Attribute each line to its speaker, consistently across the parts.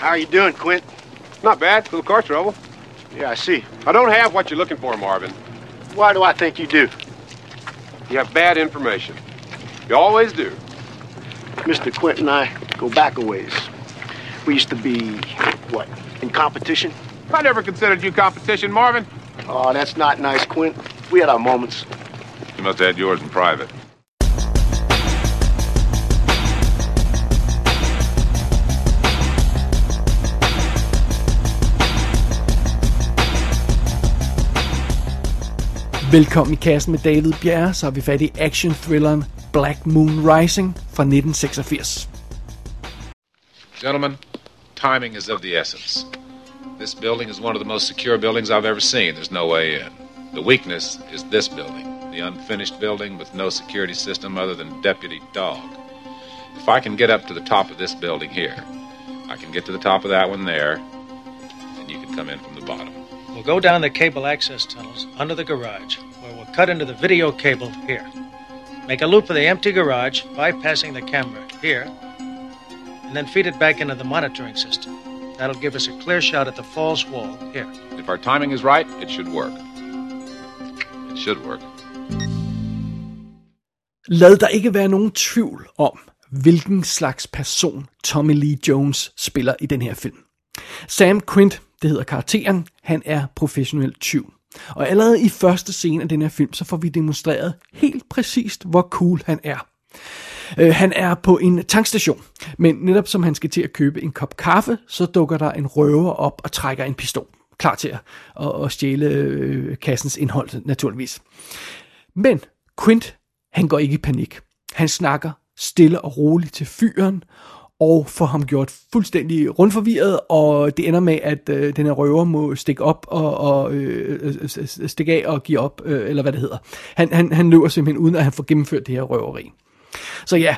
Speaker 1: How are you doing, Quint?
Speaker 2: Not bad. Little car trouble.
Speaker 1: Yeah, I see.
Speaker 2: I don't have what you're looking for, Marvin.
Speaker 1: Why do I think you do?
Speaker 2: You have bad information. You always do.
Speaker 1: Mr. Quint and I go back a ways. We used to be, what, in competition?
Speaker 2: I never considered you competition, Marvin.
Speaker 1: Oh, that's not nice, Quint. We had our moments.
Speaker 2: You must have had yours in private.
Speaker 3: Velkommen i kassen med David Bjerre, så har vi fat i action-thrilleren Black Moon Rising fra 1986.
Speaker 4: Gentlemen, timing is of the essence. This building is one of the most secure buildings I've ever seen. There's no way in. The weakness is this building, the unfinished building with no security system other than Deputy Dog. If I can get up to the top of this building here, I can get to the top of that one there, and you can come in from the bottom.
Speaker 5: We'll go down the cable access tunnels under the garage, where we'll cut into the video cable here. Make a loop for the empty garage, bypassing the camera here, and then feed it back into the monitoring system. That'll give us a clear shot at the false wall here.
Speaker 4: If our timing is right, it should work. It should work.
Speaker 3: Lad der ikke være nogen tvivl om, hvilken slags person Tommy Lee Jones spiller i den her film. Sam Quint, det hedder karakteren, han er professionel tyv. Og allerede i første scene af den her film, så får vi demonstreret helt præcist, hvor cool han er. Øh, han er på en tankstation, men netop som han skal til at købe en kop kaffe, så dukker der en røver op og trækker en pistol. Klar til at, at, at stjæle øh, kassens indhold, naturligvis. Men Quint, han går ikke i panik. Han snakker stille og roligt til fyren, og får ham gjort fuldstændig rundforvirret, og det ender med, at øh, den her røver må stikke op og, og øh, øh, stikke af og give op, øh, eller hvad det hedder. Han, han, han løber simpelthen uden, at han får gennemført det her røveri. Så ja,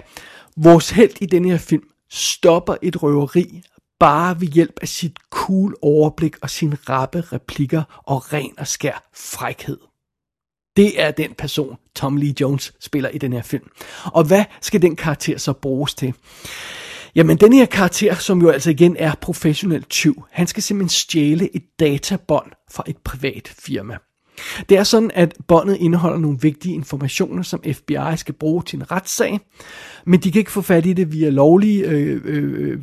Speaker 3: vores held i denne her film stopper et røveri bare ved hjælp af sit cool overblik og sine rappe replikker og ren og skær frækhed. Det er den person, Tom Lee Jones spiller i den her film. Og hvad skal den karakter så bruges til? Jamen, den her karakter, som jo altså igen er professionel tyv, han skal simpelthen stjæle et databånd fra et privat firma. Det er sådan, at båndet indeholder nogle vigtige informationer, som FBI skal bruge til en retssag, men de kan ikke få fat i det via lovlige øh, øh, øh,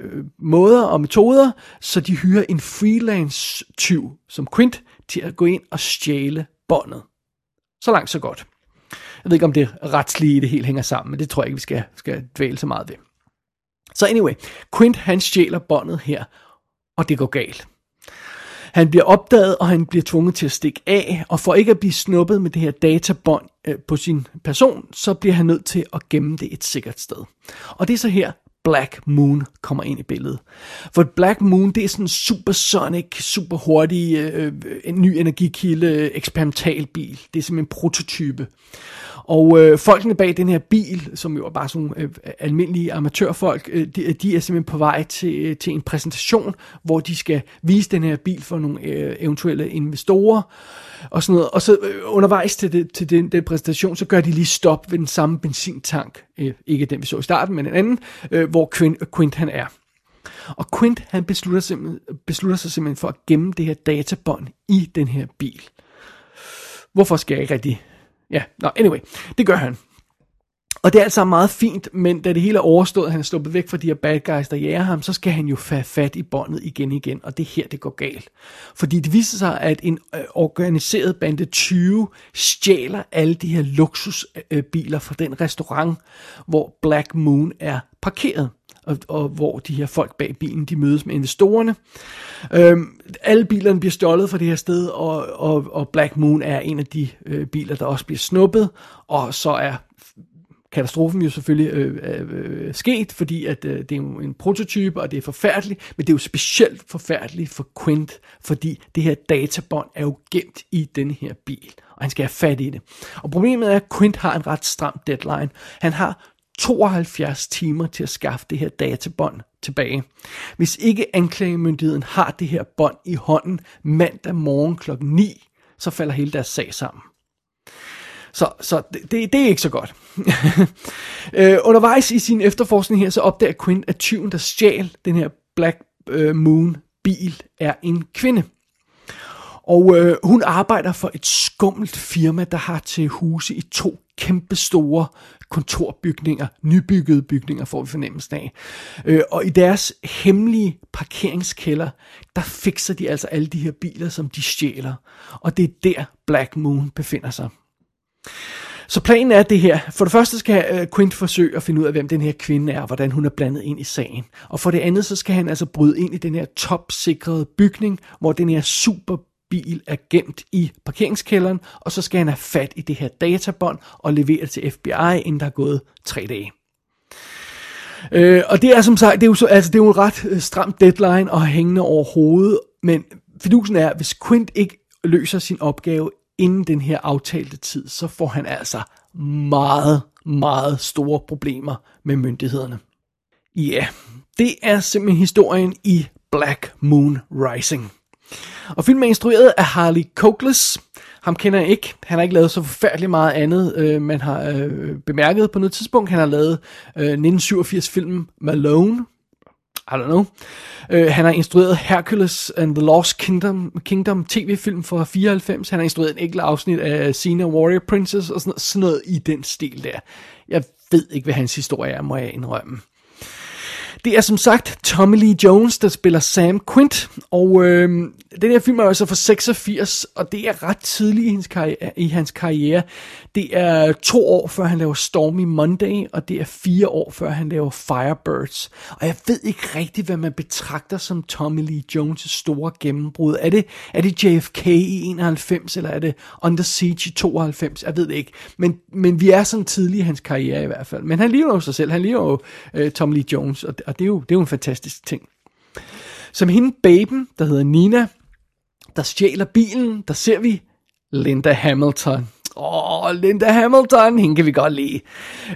Speaker 3: øh, måder og metoder, så de hyrer en freelance tyv som Quint til at gå ind og stjæle båndet. Så langt, så godt. Jeg ved ikke, om det retslige i det hele hænger sammen, men det tror jeg ikke, vi skal, skal dvæle så meget ved. Så anyway, Quint han stjæler båndet her, og det går galt. Han bliver opdaget, og han bliver tvunget til at stikke af, og for ikke at blive snuppet med det her databånd øh, på sin person, så bliver han nødt til at gemme det et sikkert sted. Og det er så her, Black Moon kommer ind i billedet. For Black Moon, det er sådan en supersonic, super hurtig, øh, en ny energikilde, eksperimentalbil. Det er simpelthen en prototype. Og øh, folkene bag den her bil, som jo er bare sådan øh, almindelige amatørfolk, øh, de, de er simpelthen på vej til, øh, til en præsentation, hvor de skal vise den her bil for nogle øh, eventuelle investorer og sådan noget. Og så øh, undervejs til, det, til den, den præsentation, så gør de lige stop ved den samme benzintank. Øh, ikke den, vi så i starten, men en anden, øh, hvor Quint, Quint han er. Og Quint han beslutter, simpelthen, beslutter sig simpelthen for at gemme det her databånd i den her bil. Hvorfor skal jeg ikke rigtig Ja, no, anyway, det gør han. Og det er altså meget fint, men da det hele er overstået, han er sluppet væk fra de her bad guys, der jager ham, så skal han jo få fat i båndet igen igen, og det er her, det går galt. Fordi det viser sig, at en øh, organiseret bande 20 stjæler alle de her luksusbiler øh, fra den restaurant, hvor Black Moon er parkeret og, og hvor de her folk bag bilen, de mødes med investorerne. Øhm, alle bilerne bliver stjålet fra det her sted, og, og, og Black Moon er en af de øh, biler, der også bliver snuppet, og så er katastrofen jo selvfølgelig øh, øh, sket, fordi at øh, det er jo en prototype, og det er forfærdeligt, men det er jo specielt forfærdeligt for Quint, fordi det her databånd er jo gemt i den her bil, og han skal have fat i det. Og problemet er, at Quint har en ret stram deadline. Han har 72 timer til at skaffe det her databånd tilbage. Hvis ikke anklagemyndigheden har det her bånd i hånden mandag morgen klokken 9, så falder hele deres sag sammen. Så, så det, det, det er ikke så godt. øh, undervejs i sin efterforskning her, så opdager Quinn, at tyven, der stjal den her Black øh, Moon bil er en kvinde. Og øh, hun arbejder for et skummelt firma, der har til huse i to kæmpestore kontorbygninger, nybyggede bygninger, får vi fornemmelsen af. Øh, og i deres hemmelige parkeringskælder, der fikser de altså alle de her biler, som de stjæler. Og det er der Black Moon befinder sig. Så planen er det her. For det første skal øh, Quint forsøge at finde ud af, hvem den her kvinde er, og hvordan hun er blandet ind i sagen. Og for det andet, så skal han altså bryde ind i den her topsikrede bygning, hvor den her superbil er gemt i parkeringskælderen, og så skal han have fat i det her databånd og levere det til FBI, inden der er gået tre dage. Øh, og det er som sagt, det er jo, så, altså, det er jo en ret øh, stram deadline at hængende over hovedet, men fidusen er, hvis Quint ikke løser sin opgave inden den her aftalte tid, så får han altså meget, meget store problemer med myndighederne. Ja, det er simpelthen historien i Black Moon Rising. Og filmen er instrueret af Harley Cokless. Ham kender jeg ikke. Han har ikke lavet så forfærdeligt meget andet, øh, man har øh, bemærket på noget tidspunkt. Han har lavet øh, 1987-filmen Malone, i don't know. Uh, han har instrueret Hercules and the Lost Kingdom, Kingdom tv-film fra 94. Han har instrueret en enkelt afsnit af Xena Warrior Princess og sådan noget, sådan noget i den stil der. Jeg ved ikke, hvad hans historie er, må jeg indrømme. Det er som sagt Tommy Lee Jones, der spiller Sam Quint, og øh, den her film er altså fra 86, og det er ret tidligt i hans, karriere, i hans karriere. Det er to år før han laver Stormy Monday, og det er fire år før han laver Firebirds. Og jeg ved ikke rigtigt, hvad man betragter som Tommy Lee Jones' store gennembrud. Er det, er det JFK i 91, eller er det Under Siege i 92? Jeg ved det ikke. Men, men vi er sådan tidlig i hans karriere i hvert fald. Men han lever jo sig selv. Han lever jo øh, Tommy Lee Jones, og, og det, er jo, det er jo en fantastisk ting. Som hende baben, der hedder Nina, der stjæler bilen, der ser vi Linda Hamilton. Åh, oh, Linda Hamilton, hende kan vi godt lide.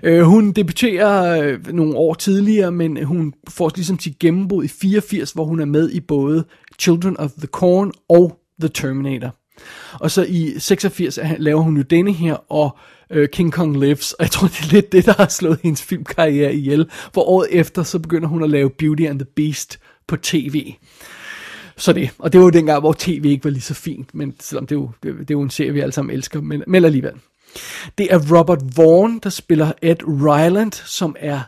Speaker 3: Uh, hun debuterer uh, nogle år tidligere, men hun får ligesom sit gennembrud i 84, hvor hun er med i både Children of the Corn og The Terminator. Og så i 86 laver hun jo denne her, og øh, King Kong Lives, og jeg tror, det er lidt det, der har slået hendes filmkarriere ihjel. For året efter, så begynder hun at lave Beauty and the Beast på tv. Så det, og det var jo dengang, hvor tv ikke var lige så fint, men selvom det er jo, det, det er jo en serie, vi alle sammen elsker, men, men alligevel. Det er Robert Vaughn, der spiller Ed Ryland, som er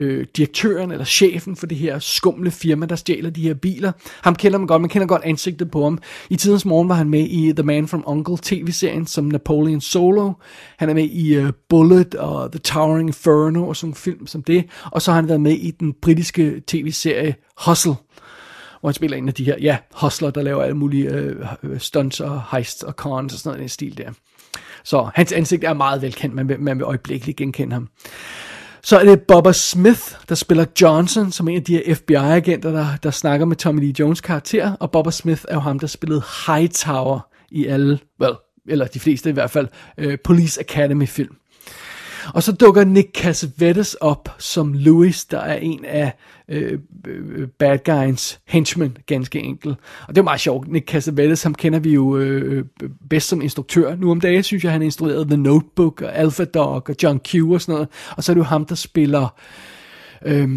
Speaker 3: øh, direktøren eller chefen for det her skumle firma, der stjæler de her biler. Ham kender man godt, man kender godt ansigtet på ham. I tidens morgen var han med i The Man from Uncle tv-serien som Napoleon Solo. Han er med i uh, Bullet og The Towering Inferno og sådan film som det. Og så har han været med i den britiske tv-serie Hustle hvor han spiller en af de her, ja, hustler, der laver alle mulige øh, stunts og heists og cons og sådan noget i den stil der. Så hans ansigt er meget velkendt, man vil, man vil øjeblikkeligt genkende ham. Så er det Bubba Smith, der spiller Johnson, som er en af de her FBI-agenter, der, der snakker med Tommy Lee Jones karakter. Og Bubba Smith er jo ham, der spillede Hightower i alle, well, eller de fleste i hvert fald, øh, Police Academy film. Og så dukker Nick Cassavetes op som Louis, der er en af øh, øh, bad guys henchmen, ganske enkelt. Og det er meget sjovt. Nick Cassavetes, ham kender vi jo øh, øh, bedst som instruktør. Nu om dagen synes jeg, han instruerede The Notebook og Alpha Dog og John Q og sådan noget. Og så er det jo ham, der spiller... Øh,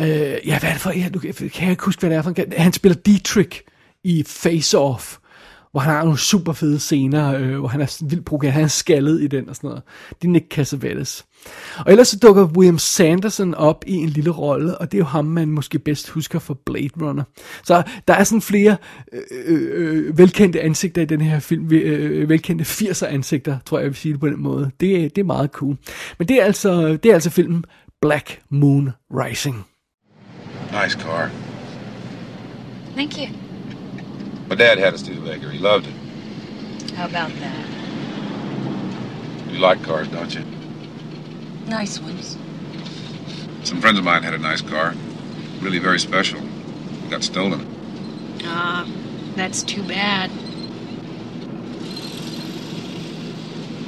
Speaker 3: øh, ja, hvad er det for... Ja, du, kan jeg ikke huske, hvad det er for en... Han spiller Dietrich i Face Off hvor han har nogle super fede scener, øh, hvor han er vildt provokerende, han er skaldet i den og sådan noget. Det er Nick Cassavetes. Og ellers så dukker William Sanderson op i en lille rolle, og det er jo ham, man måske bedst husker for Blade Runner. Så der er sådan flere øh, øh, øh velkendte ansigter i den her film, øh, velkendte 80'er ansigter, tror jeg, jeg vil sige det på den måde. Det, det er meget cool. Men det er altså, det er altså filmen Black Moon Rising.
Speaker 4: Nice car.
Speaker 6: Thank you.
Speaker 4: My dad had a Studebaker. He loved it.
Speaker 6: How about that?
Speaker 4: You like cars, don't you?
Speaker 6: Nice ones.
Speaker 4: Some friends of mine had a nice car. Really very special. It got stolen.
Speaker 6: Ah, that's too bad.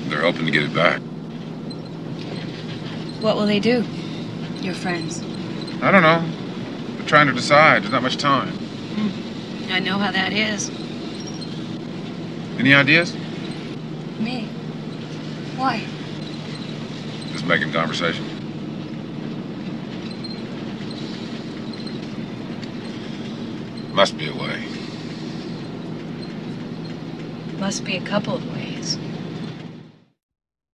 Speaker 4: They're hoping to get it back.
Speaker 6: What will they do? Your friends.
Speaker 4: I don't know. They're trying to decide. There's not much time.
Speaker 6: I know how that is.
Speaker 4: Any ideas?
Speaker 6: Me? Why?
Speaker 4: Just making conversation. Must be a way.
Speaker 6: Must be a couple of ways.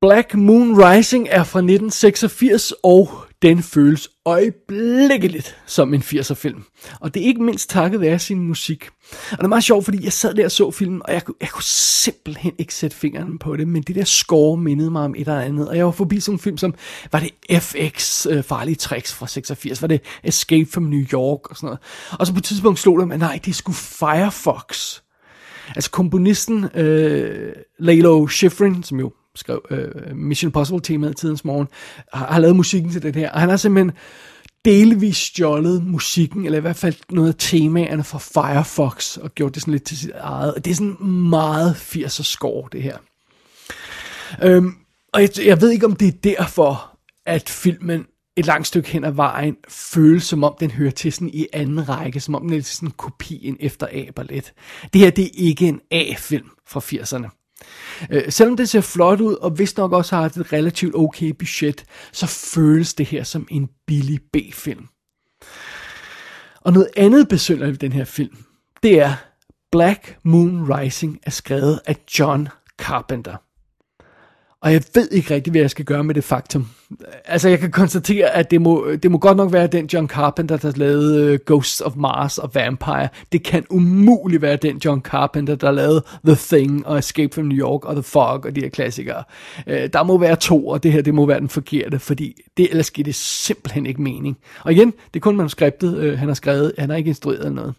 Speaker 3: Black Moon Rising er fra 1986, og den føles øjeblikkeligt som en 80'er film. Og det er ikke mindst takket være sin musik. Og det er meget sjovt, fordi jeg sad der og så filmen, og jeg, kunne- jeg kunne simpelthen ikke sætte fingeren på det, men det der score mindede mig om et eller andet. Og jeg var forbi sådan en film som, var det FX, øh, Farlige Tricks fra 86, var det Escape from New York og sådan noget. Og så på et tidspunkt slog det mig, nej, det skulle Firefox. Altså komponisten øh, Lalo Schifrin, som jo skrev øh, Mission Impossible temaet tidens morgen, har, har lavet musikken til det her, og han har simpelthen delvis stjålet musikken, eller i hvert fald noget af temaerne fra Firefox, og gjort det sådan lidt til sit eget. Og det er sådan meget 80'er score, det her. Øhm, og jeg, jeg ved ikke, om det er derfor, at filmen et langt stykke hen ad vejen føles som om, den hører til sådan i anden række, som om den er sådan en kopi en efter A-ballet. Det her, det er ikke en A-film fra 80'erne. Øh, selvom det ser flot ud, og vist nok også har et relativt okay budget, så føles det her som en billig B-film. Og noget andet besynderligt ved den her film, det er Black Moon Rising er skrevet af John Carpenter. Og jeg ved ikke rigtig, hvad jeg skal gøre med det faktum. Altså, jeg kan konstatere, at det må, det må godt nok være den John Carpenter, der lavede uh, Ghosts of Mars og Vampire. Det kan umuligt være den John Carpenter, der lavede The Thing og Escape from New York og The Fog og de her klassikere. Uh, der må være to, og det her, det må være den forkerte, fordi det, ellers giver det simpelthen ikke mening. Og igen, det er kun manuskriptet, uh, han har skrevet. Han har ikke instrueret eller noget.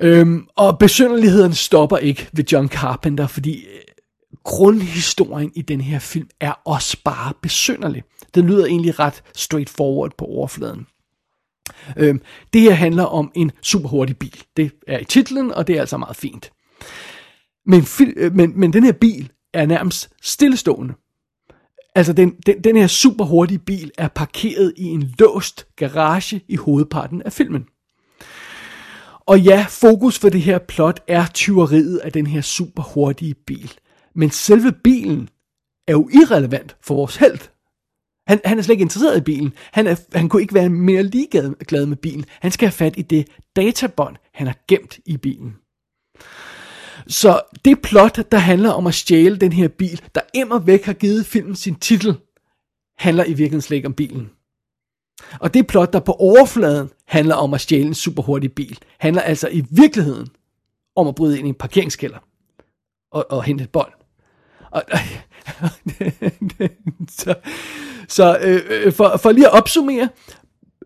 Speaker 3: Øhm, og besynderligheden stopper ikke ved John Carpenter, fordi grundhistorien i den her film er også bare besynderlig. Den lyder egentlig ret straightforward på overfladen. Øhm, det her handler om en super hurtig bil. Det er i titlen, og det er altså meget fint. Men, øh, men, men den her bil er nærmest stillestående. Altså den, den, den her super hurtige bil er parkeret i en låst garage i hovedparten af filmen. Og ja, fokus for det her plot er tyveriet af den her super hurtige bil. Men selve bilen er jo irrelevant for vores held. Han, han er slet ikke interesseret i bilen. Han, er, han kunne ikke være mere ligeglad med bilen. Han skal have fat i det databånd, han har gemt i bilen. Så det plot, der handler om at stjæle den her bil, der immer væk har givet filmen sin titel, handler i virkeligheden slet ikke om bilen. Og det plot, der på overfladen handler om at stjæle en super hurtig bil, handler altså i virkeligheden om at bryde ind i en parkeringskælder og, og hente et bånd. Og, så så øh, øh, for, for lige at opsummere,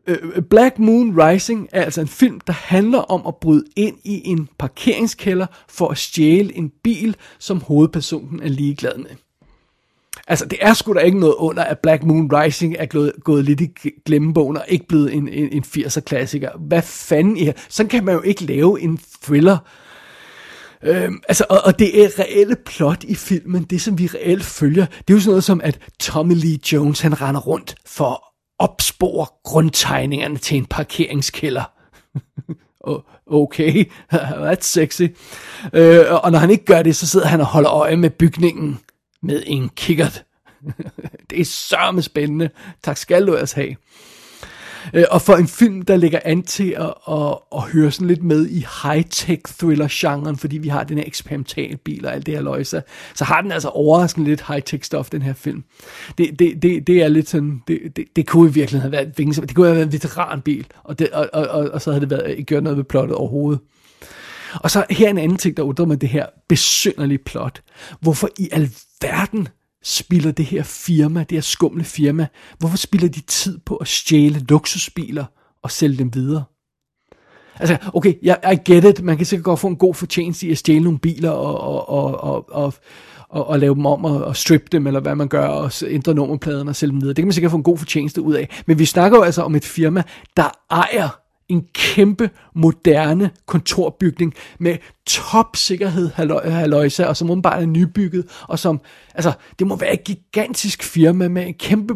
Speaker 3: øh, øh, Black Moon Rising er altså en film, der handler om at bryde ind i en parkeringskælder for at stjæle en bil, som hovedpersonen er ligeglad med. Altså, det er sgu da ikke noget under, at Black Moon Rising er gået, gået lidt i glemmebogen og ikke blevet en, en, en 80'er-klassiker. Hvad fanden er Sådan kan man jo ikke lave en thriller. Øhm, altså, og, og det er reelle plot i filmen, det som vi reelt følger, det er jo sådan noget som, at Tommy Lee Jones, han render rundt for at opspore grundtegningerne til en parkeringskælder. okay, that's sexy. Øh, og når han ikke gør det, så sidder han og holder øje med bygningen med en kikkert. det er sørme spændende. Tak skal du altså have. Øh, og for en film, der ligger an til at, at, at høre sådan lidt med i high-tech thriller-genren, fordi vi har den her eksperimentale bil og alt det her løjse, så har den altså overraskende lidt high-tech stof, den her film. Det, det, det, det er lidt sådan, det, det, det kunne i virkeligheden have været, det kunne have været en veteranbil, og, det, og, og, og, og så havde det været, ikke gjort noget ved plottet overhovedet. Og så her en anden ting, der undrer mig det her besynderlige plot. Hvorfor i alverden spilder det her firma, det her skumle firma, hvorfor spilder de tid på at stjæle luksusbiler og sælge dem videre? Altså, okay, jeg I get it, man kan sikkert godt få en god fortjeneste i at stjæle nogle biler og, og, og, og, og, og, og lave dem om og, og strippe dem, eller hvad man gør, og ændre nummerpladen og sælge dem videre. Det kan man sikkert få en god fortjeneste ud af. Men vi snakker jo altså om et firma, der ejer en kæmpe, moderne kontorbygning med topsikkerhed, halløjsa, og som åbenbart er nybygget, og som, altså, det må være et gigantisk firma med en kæmpe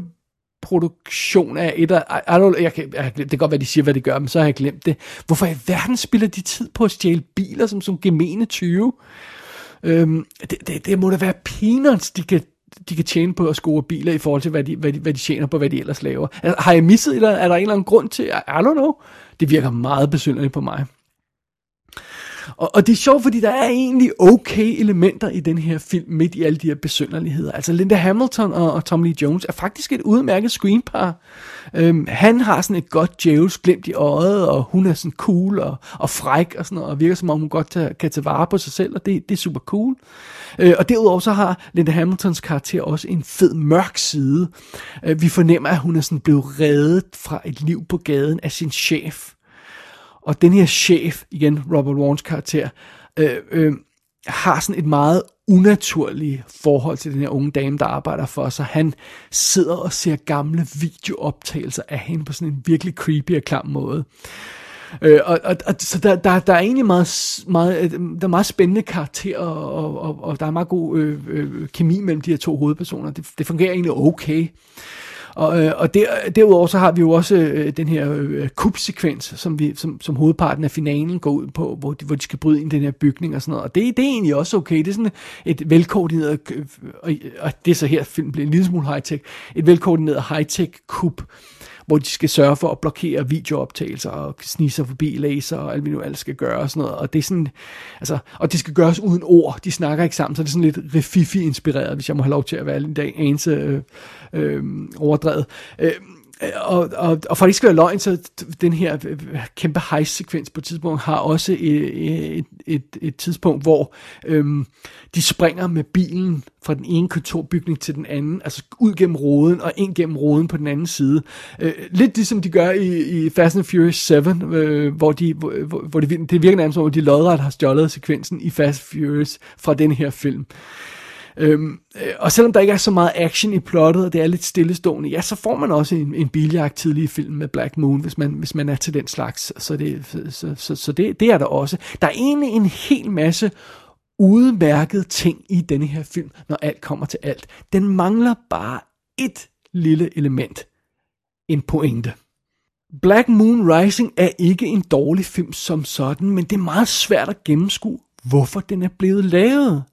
Speaker 3: produktion af et af, I jeg kan, jeg, det kan godt være, de siger, hvad de gør, men så har jeg glemt det. Hvorfor i verden spiller de tid på at stjæle biler som som gemene 20? Øhm, det, det, det må da være peanuts, de kan de kan tjene på at score biler i forhold til, hvad de, hvad de, hvad de tjener på, hvad de ellers laver. Altså, har jeg misset, eller er der en eller anden grund til, I don't know? Det virker meget besynderligt på mig. Og, og det er sjovt, fordi der er egentlig okay elementer i den her film, midt i alle de her besynderligheder. Altså Linda Hamilton og, og Tom Lee Jones er faktisk et udmærket screenpar. Øhm, han har sådan et godt djævels glimt i øjet, og hun er sådan cool og, og fræk og sådan noget, og virker som om hun godt tage, kan tage vare på sig selv, og det, det er super cool. Øh, og derudover så har Linda Hamiltons karakter også en fed mørk side. Øh, vi fornemmer, at hun er sådan blevet reddet fra et liv på gaden af sin chef. Og den her chef, igen Robert Warns karakter, øh, øh, har sådan et meget unaturligt forhold til den her unge dame, der arbejder for sig. Han sidder og ser gamle videooptagelser af hende på sådan en virkelig creepy og klam måde. Øh, og, og, og, så der, der, der er egentlig meget, meget, øh, der er meget spændende karakterer, og, og, og der er meget god øh, øh, kemi mellem de her to hovedpersoner. Det, det fungerer egentlig okay. Og, øh, og der, derudover så har vi jo også øh, den her øh, kubsekvens, som, vi, som, som hovedparten af finalen går ud på, hvor de, hvor de skal bryde ind i den her bygning og sådan noget. Og det, det er egentlig også okay. Det er sådan et velkoordineret, øh, og, og det er så her, film bliver en lille smule high-tech, et velkoordineret high-tech kub, hvor de skal sørge for at blokere videooptagelser og snige sig forbi laser og alt vi nu alt skal gøre og sådan noget. Og det er sådan, altså, og det skal gøres uden ord. De snakker ikke sammen, så det er sådan lidt Refifi-inspireret, hvis jeg må have lov til at være en dag anelse øh, øh, overdrevet. Øh, og, og, og for at ikke skal være løgn, så den her øh, kæmpe heist-sekvens på et tidspunkt har også et, et, et, et tidspunkt, hvor øhm, de springer med bilen fra den ene kontorbygning til den anden, altså ud gennem roden og ind gennem roden på den anden side. Øh, lidt ligesom de gør i, i Fast and Furious 7, øh, hvor, de, hvor, hvor det, det virker nærmest som, de lodret har stjålet sekvensen i Fast and Furious fra den her film. Øhm, øh, og selvom der ikke er så meget action i plottet, og det er lidt stillestående, ja, så får man også en, en biljagt tidlig i film med Black Moon, hvis man, hvis man er til den slags. Så, det, så, så, så det, det er der også. Der er egentlig en hel masse udmærkede ting i denne her film, når alt kommer til alt. Den mangler bare et lille element. En pointe. Black Moon Rising er ikke en dårlig film som sådan, men det er meget svært at gennemskue, hvorfor den er blevet lavet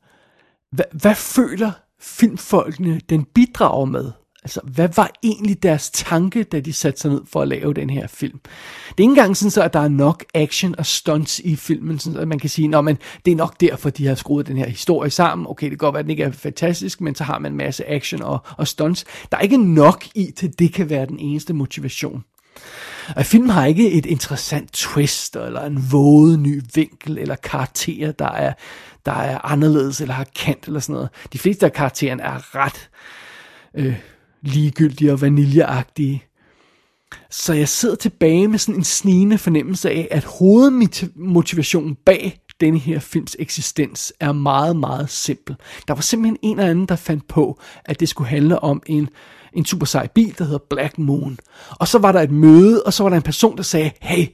Speaker 3: hvad, hvad føler filmfolkene, den bidrager med? Altså, hvad var egentlig deres tanke, da de satte sig ned for at lave den her film? Det er ikke engang sådan, så, at der er nok action og stunts i filmen, sådan, at man kan sige, at det er nok derfor, de har skruet den her historie sammen. Okay, det kan godt være, at den ikke er fantastisk, men så har man en masse action og, og stunts. Der er ikke nok i til, det kan være den eneste motivation. Og filmen har ikke et interessant twist, eller en våget ny vinkel, eller karakterer, der er, der er anderledes, eller har kant, eller sådan noget. De fleste af karaktererne er ret øh, ligegyldige og vaniljeagtige. Så jeg sidder tilbage med sådan en snigende fornemmelse af, at hovedmotivationen bag denne her films eksistens er meget, meget simpel. Der var simpelthen en eller anden, der fandt på, at det skulle handle om en en super sej bil, der hedder Black Moon. Og så var der et møde, og så var der en person, der sagde, hey,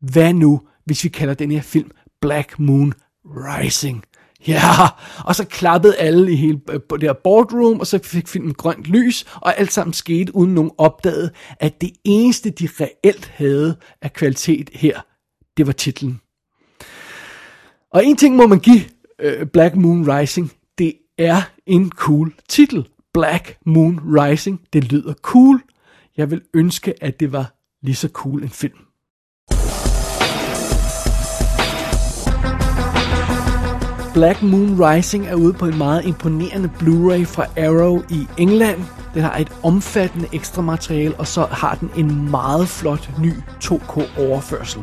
Speaker 3: hvad nu, hvis vi kalder den her film Black Moon Rising? Ja, og så klappede alle i hele øh, det her boardroom, og så fik filmen grønt lys, og alt sammen skete, uden nogen opdagede, at det eneste, de reelt havde af kvalitet her, det var titlen. Og en ting må man give øh, Black Moon Rising, det er en cool titel. Black Moon Rising. Det lyder cool. Jeg vil ønske, at det var lige så cool en film. Black Moon Rising er ude på en meget imponerende Blu-ray fra Arrow i England. Den har et omfattende ekstra materiale, og så har den en meget flot ny 2K overførsel.